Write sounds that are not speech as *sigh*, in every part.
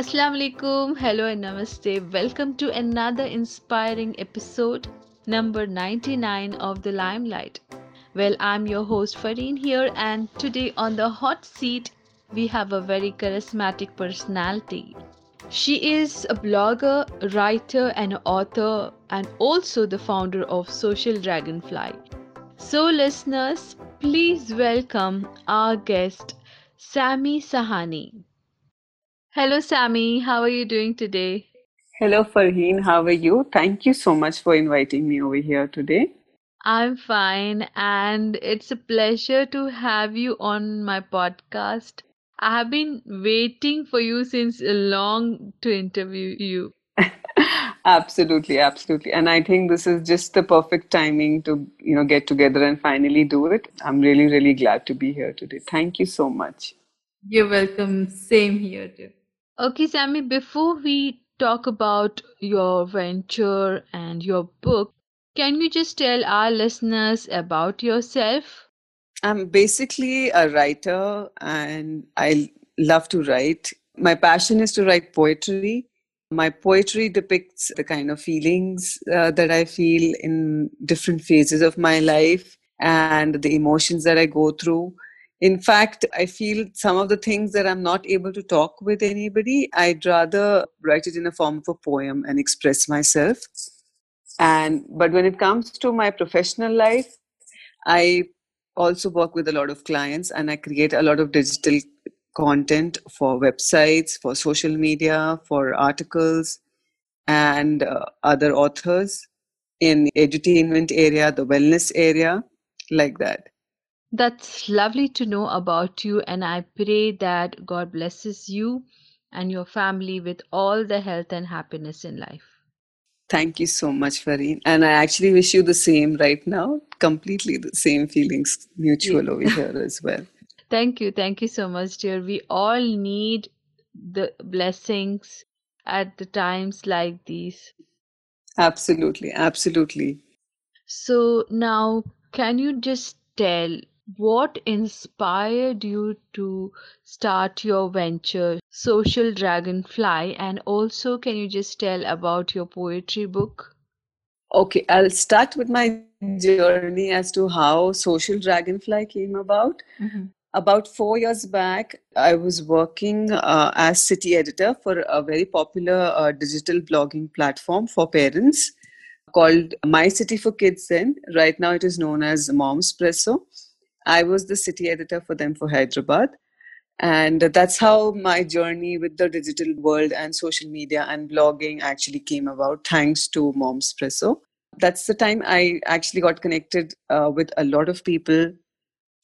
Assalamu alaikum, hello and namaste. Welcome to another inspiring episode, number 99 of The Limelyte. Well, I'm your host Fareen here, and today on the hot seat, we have a very charismatic personality. She is a blogger, writer, and author, and also the founder of Social Dragonfly. So, listeners, please welcome our guest, Sammy Sahni. Hello, Sammy. How are you doing today? Hello, Farheen. How are you? Thank you so much for inviting me over here today. I'm fine, and it's a pleasure to have you on my podcast. I have been waiting for you since long to interview you. *laughs* Absolutely, absolutely. And I think this is just the perfect timing to, you know, get together and finally do it. I'm really, really glad to be here today. Thank you so much. You're welcome. Same here, too. Okay, Sammy, before we talk about your venture and your book, can you just tell our listeners about yourself? I'm basically a writer and I love to write. My passion is to write poetry. My poetry depicts the kind of feelings uh, that I feel in different phases of my life and the emotions that I go through. In fact, I feel some of the things that I'm not able to talk with anybody, I'd rather write it in a form of a poem and express myself. And but when it comes to my professional life, I also work with a lot of clients and I create a lot of digital content for websites, for social media, for articles, and uh, other authors in the edutainment area, the wellness area, like that. That's lovely to know about you, and I pray that God blesses you and your family with all the health and happiness in life. Thank you so much, Fareen. And I actually wish you the same right now. Completely the same feelings, mutual yeah. over here as well. *laughs* Thank you. Thank you so much, dear. We all need the blessings at the times like these. Absolutely. Absolutely. So now, can you just tell what inspired you to start your venture, Social Dragonfly? And also, can you just tell about your poetry book? Okay, I'll start with my journey as to how Social Dragonfly came about. Mm-hmm. About four years back, I was working uh, as city editor for a very popular uh, digital blogging platform for parents called My City for Kids. Then, right now, it is known as Momspresso I was the city editor for them for Hyderabad. And that's how my journey with the digital world and social media and blogging actually came about, thanks to Momspresso. That's the time I actually got connected uh, with a lot of people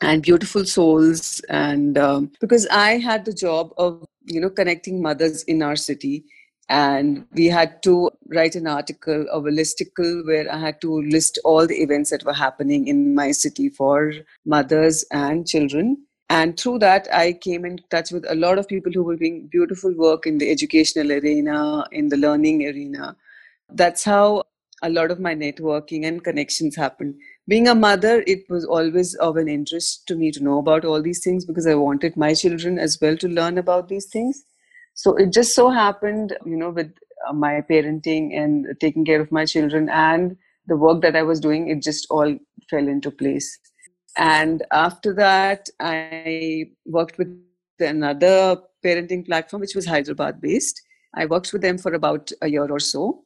and beautiful souls. And um, because I had the job of, you know, connecting mothers in our city and we had to write an article of a listicle where i had to list all the events that were happening in my city for mothers and children. And through that i came in touch with a lot of people who were doing beautiful work in the educational arena in the learning arena. That's how a lot of my networking and connections happened. Being a mother it was always of an interest to me to know about all these things because i wanted my children as well to learn about these things so it just so happened, you know, with uh, my parenting and taking care of my children and the work that I was doing, it just all fell into place. And after that, I worked with another parenting platform, which was Hyderabad based. I worked with them for about a year or so.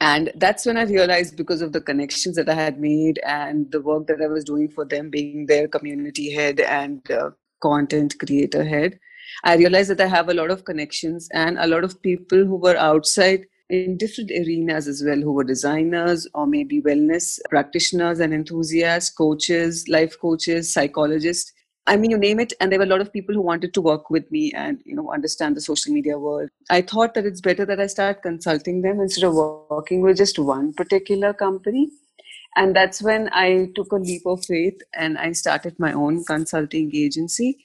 And that's when I realized because of the connections that I had made and the work that I was doing for them, being their community head and uh, content creator head, I realized that I have a lot of connections and a lot of people who were outside in different arenas as well, who were designers or maybe wellness practitioners and enthusiasts, coaches, life coaches, psychologists. I mean, you name it, and there were a lot of people who wanted to work with me and you know understand the social media world. I thought that it's better that I start consulting them instead of working with just one particular company. And that's when I took a leap of faith and I started my own consulting agency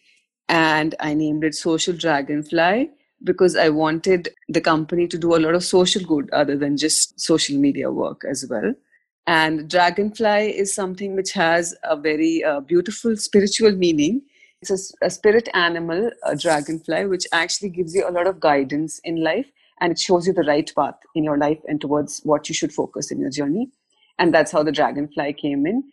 and I named it Social Dragonfly because I wanted the company to do a lot of social good other than just social media work as well. And Dragonfly is something which has a very uh, beautiful spiritual meaning it's a, a spirit animal, a dragonfly, which actually gives you a lot of guidance in life and it shows you the right path in your life and towards what you should focus in your journey. And that's how the dragonfly came in.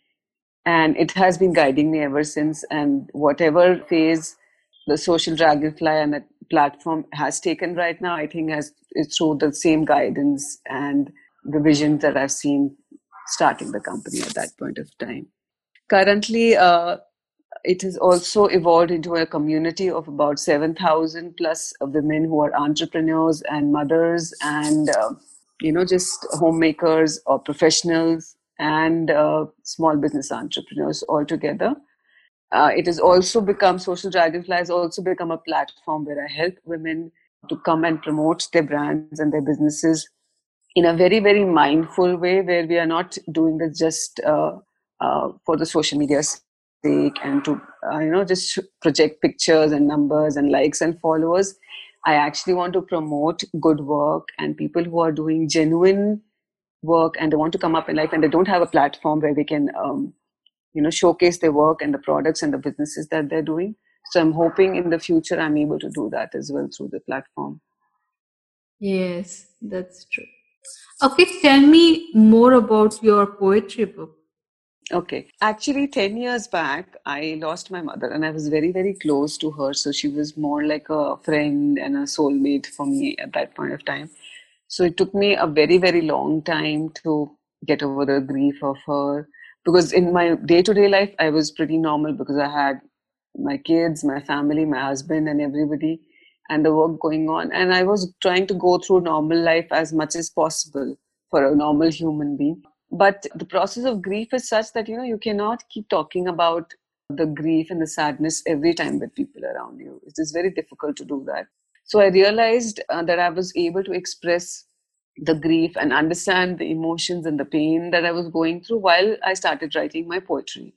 And it has been guiding me ever since. And whatever phase the social dragonfly platform has taken right now, I think has is through the same guidance and the vision that I've seen starting the company at that point of time. Currently, uh, it has also evolved into a community of about 7,000 plus women who are entrepreneurs and mothers and, uh, you know, just homemakers or professionals and uh, small business entrepreneurs altogether. Uh, it has also become, Social Dragonfly has also become a platform where I help women to come and promote their brands and their businesses in a very, very mindful way where we are not doing this just uh, uh, for the social media sake and to uh, you know just project pictures and numbers and likes and followers. I actually want to promote good work and people who are doing genuine work and they want to come up in life and they don't have a platform where they can um, you know showcase their work and the products and the businesses that they're doing so i'm hoping in the future i'm able to do that as well through the platform yes that's true okay tell me more about your poetry book Okay. Actually, 10 years back, I lost my mother and I was very, very close to her. So she was more like a friend and a soulmate for me at that point of time. So it took me a very, very long time to get over the grief of her because in my day to day life, I was pretty normal because I had my kids, my family, my husband, and everybody, and the work going on. And I was trying to go through normal life as much as possible for a normal human being. But the process of grief is such that you know you cannot keep talking about the grief and the sadness every time with people around you. It is very difficult to do that. So i realized uh, that i was able to express the grief and understand the emotions and the pain that i was going through while i started writing my poetry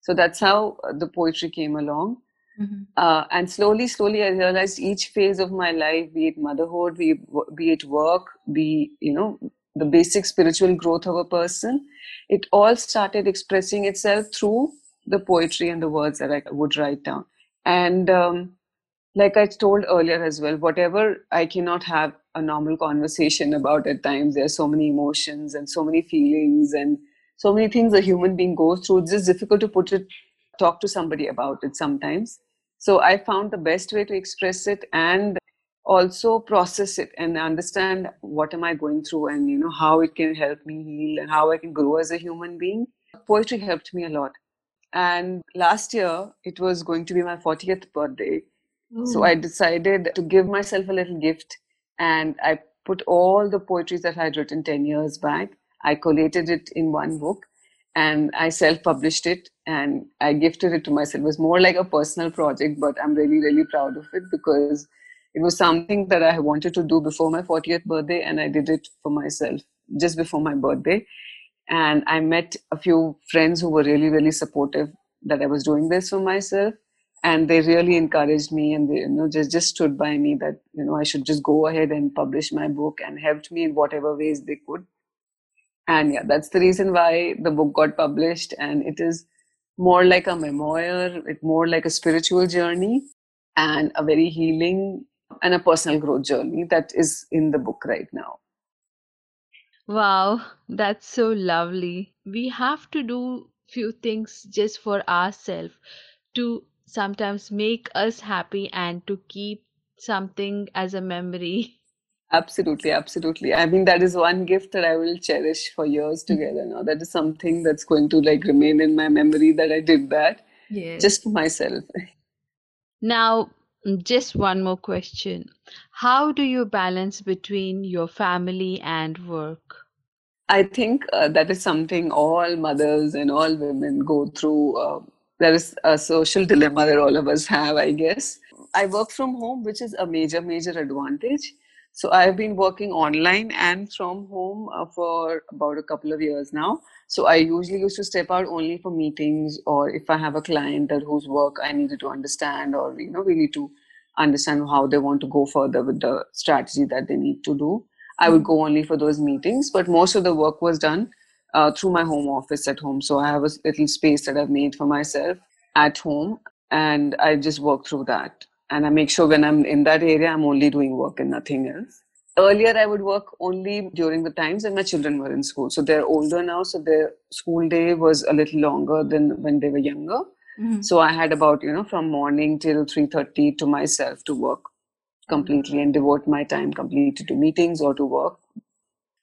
so that's how uh, the poetry came along mm-hmm. uh, and slowly slowly i realized each phase of my life be it motherhood be, be it work be you know the basic spiritual growth of a person, it all started expressing itself through the poetry and the words that I would write down. And um, like I told earlier as well, whatever I cannot have a normal conversation about at times, there are so many emotions and so many feelings and so many things a human being goes through. It's just difficult to put it, talk to somebody about it sometimes. So I found the best way to express it and also process it and understand what am i going through and you know how it can help me heal and how i can grow as a human being poetry helped me a lot and last year it was going to be my 40th birthday So mm. i decided to give myself a little gift and i put all the poetry that i had written 10 years back i collated it in one book and i self-published it and i gifted it to myself it was more like a personal project but i'm really really proud of it because it was something that I wanted to do before my 40th birthday, and I did it for myself just before my birthday. And I met a few friends who were really, really supportive that I was doing this for myself. And they really encouraged me and they you know, just, just stood by me that you know I should just go ahead and publish my book and helped me in whatever ways they could. And yeah, that's the reason why the book got published. And it is more like a memoir, it's more like a spiritual journey and a very healing and a personal growth journey that is in the book right now. Wow, that's so lovely. We have to do few things just for ourselves to sometimes make us happy and to keep something as a memory. Absolutely, absolutely. I mean, that is one gift that I will cherish for years mm-hmm. together now. That is something that's going to like remain in my memory that I did that yes. just for myself. Now, just one more question. How do you balance between your family and work? I think uh, that is something all mothers and all women go through. Uh, there is a social dilemma that all of us have, I guess. I work from home, which is a major, major advantage. So I've been working online and from home uh, for about a couple of years now. So I usually used to step out only for meetings or if I have a client that whose work I needed to understand or you know we need to understand how they want to go further with the strategy that they need to do. I would go only for those meetings, but most of the work was done uh, through my home office at home. So I have a little space that I've made for myself at home. and I just work through that. And I make sure when I'm in that area, I'm only doing work and nothing else. Earlier, I would work only during the times when my children were in school. So they're older now, so their school day was a little longer than when they were younger. Mm-hmm. So I had about you know from morning till three thirty to myself to work completely and devote my time completely to meetings or to work.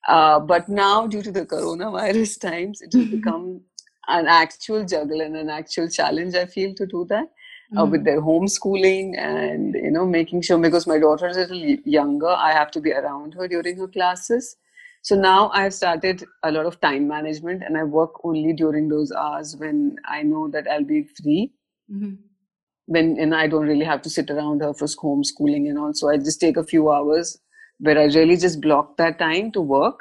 Uh, but now, due to the coronavirus *laughs* times, it has become an actual juggle and an actual challenge. I feel to do that. Uh, with mm. their homeschooling and you know making sure because my daughter is a little younger i have to be around her during her classes so now i've started a lot of time management and i work only during those hours when i know that i'll be free mm-hmm. when and i don't really have to sit around her for homeschooling and all so i just take a few hours where i really just block that time to work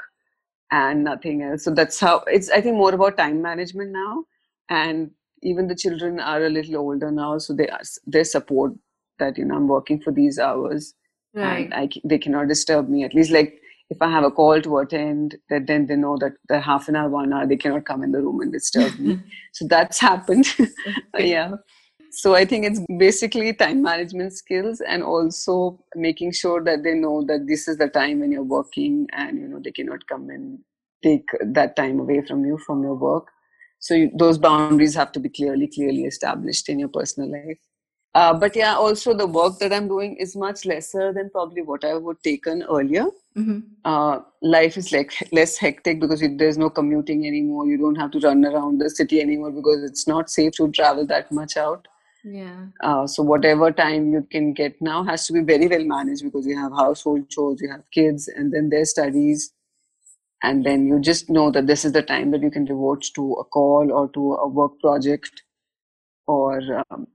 and nothing else so that's how it's i think more about time management now and even the children are a little older now, so they they support that you know I'm working for these hours, right. and I they cannot disturb me. At least like if I have a call to attend, that then they know that the half an hour, one hour, they cannot come in the room and disturb me. *laughs* so that's happened. *laughs* yeah. So I think it's basically time management skills and also making sure that they know that this is the time when you're working and you know they cannot come and take that time away from you from your work. So you, those boundaries have to be clearly clearly established in your personal life. Uh, but yeah also the work that i'm doing is much lesser than probably what i would taken earlier. Mm-hmm. uh, life is like less hectic because it, there's no commuting anymore. You don't have to run around the city anymore because it's not safe to travel that much out yeah. Uh, so whatever time you can get now has to be very well managed because you have household chores you have kids and then their studies. And then you just know that this is the time that you can devote to a call or to a work project or um,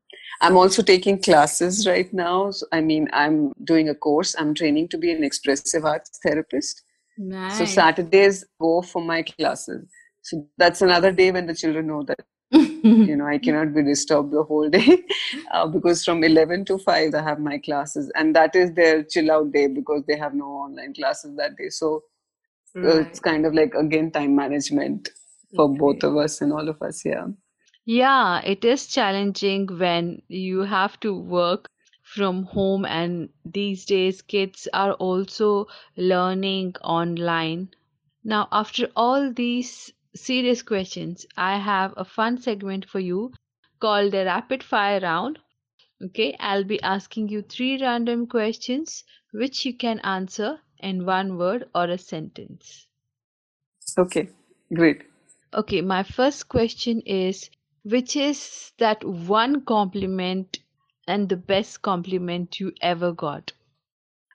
i'm also taking classes right now. So, i mean i'm doing a course. I'm training to be an expressive arts therapist. Nice. so saturdays go for my classes. So that's another day when the children know that you know i cannot be disturbed the whole day *laughs* uh, because from 11 to 5 i have my classes and that is their chill out day because they have no online classes that day so right. it's kind of like again time management for okay. both of us and all of us yeah yeah it is challenging when you have to work from home and these days kids are also learning online now after all these serious questions i have a fun segment for you called the rapid fire round okay i'll be asking you three random questions which you can answer in one word or a sentence. Okay, great. Okay, my first question is which is that one compliment and the best compliment you ever got?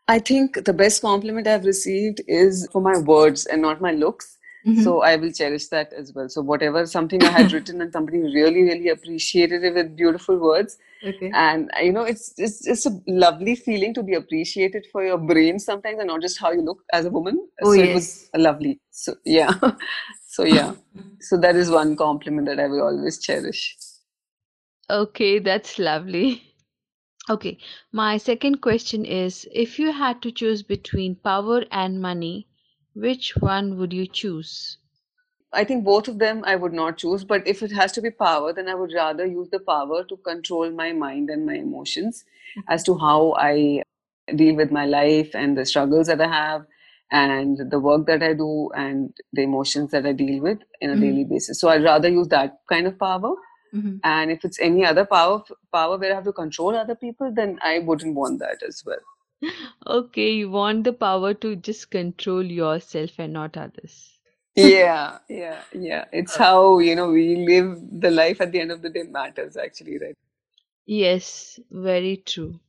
I think the best compliment I've received is for my words and not my looks. Mm-hmm. So I will cherish that as well. So whatever something I had *laughs* written and somebody really, really appreciated it with beautiful words. Okay. And you know, it's it's it's a lovely feeling to be appreciated for your brain sometimes and not just how you look as a woman. Oh, so yes. it was lovely. So yeah. *laughs* so yeah. *laughs* so that is one compliment that I will always cherish. Okay, that's lovely. Okay, my second question is if you had to choose between power and money, which one would you choose? I think both of them I would not choose, but if it has to be power, then I would rather use the power to control my mind and my emotions as to how I deal with my life and the struggles that I have and the work that I do and the emotions that I deal with in a mm-hmm. daily basis. So I'd rather use that kind of power. Mm-hmm. And if it's any other power power where I have to control other people, then I wouldn't want that as well. Okay, you want the power to just control yourself and not others. yeah, yeah, yeah. It's how, you know, we live the life at the end of the day matters actually, right? Yes, very true.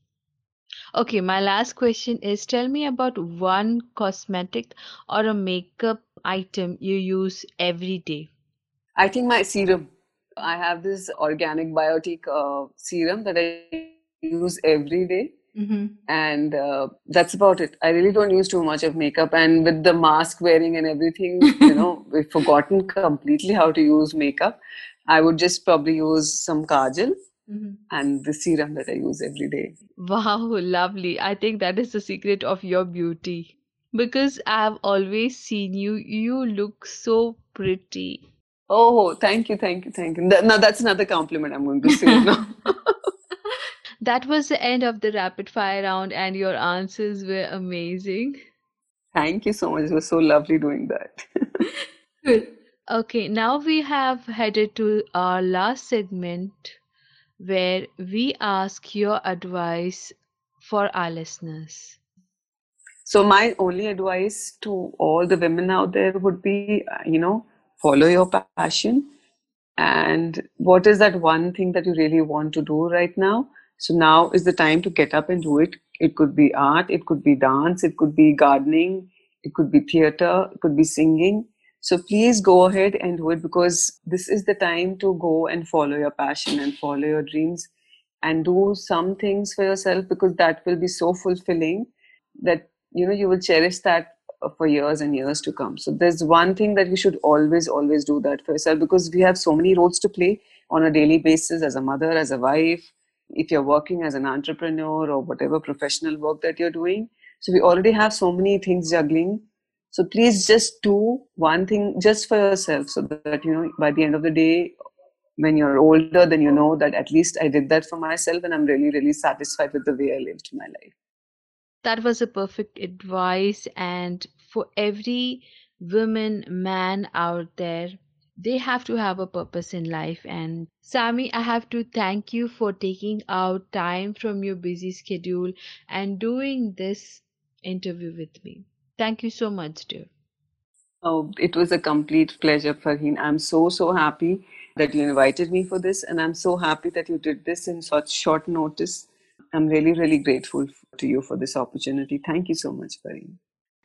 Okay, my last question is tell me about one cosmetic or a makeup item you use every day. I think my serum. I have this organic biotic uh, serum that I use every day Mm-hmm. And uh, that's about it. I really don't use too much of makeup. And with the mask wearing and everything, you know, *laughs* we've forgotten completely how to use makeup. I would just probably use some kajal mm-hmm. and the serum that I use every day. Wow, lovely. I think that is the secret of your beauty. Because I've always seen you, you look so pretty. Oh, thank you, thank you, thank you. Now that's another compliment I'm going to say now. *laughs* *laughs* That was the end of the rapid fire round, and your answers were amazing. Thank you so much. It was so lovely doing that. *laughs* Good. Okay, now we have headed to our last segment where we ask your advice for our listeners. So, my only advice to all the women out there would be, you know, follow your passion. And what is that one thing that you really want to do right now? So, now is the time to get up and do it. It could be art, it could be dance, it could be gardening, it could be theater, it could be singing. So, please go ahead and do it because this is the time to go and follow your passion and follow your dreams and do some things for yourself because that will be so fulfilling that you know you will cherish that for years and years to come so there's one thing that you should always always do that for yourself because we have so many roles to play on a daily basis as a mother as a wife if you're working as an entrepreneur or whatever professional work that you're doing. So we already have so many things juggling. So please just do one thing just for yourself so that you know by the end of the day when you're older then you know that at least i did that for myself and i'm really really satisfied with the way i lived my life. That was a perfect advice and for every woman man out there they have to have a purpose in life and sammy i have to thank you for taking out time from your busy schedule and doing this interview with me thank you so much dear oh it was a complete pleasure farheen i'm so so happy that you invited me for this and i'm so happy that you did this in such short notice I'm really, really grateful to you for this opportunity. Thank you so much, Fareen.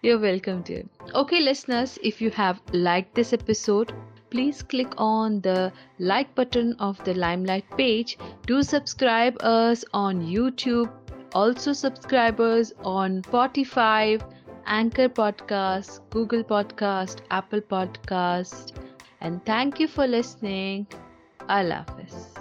You're welcome, dear. Okay, listeners, if you have liked this episode, please click on the like button of the Limelyte page. Do subscribe us on YouTube. Also, subscribers on Spotify, Anchor Podcast, Google Podcast, Apple Podcast. And thank you for listening. Allah Hafiz.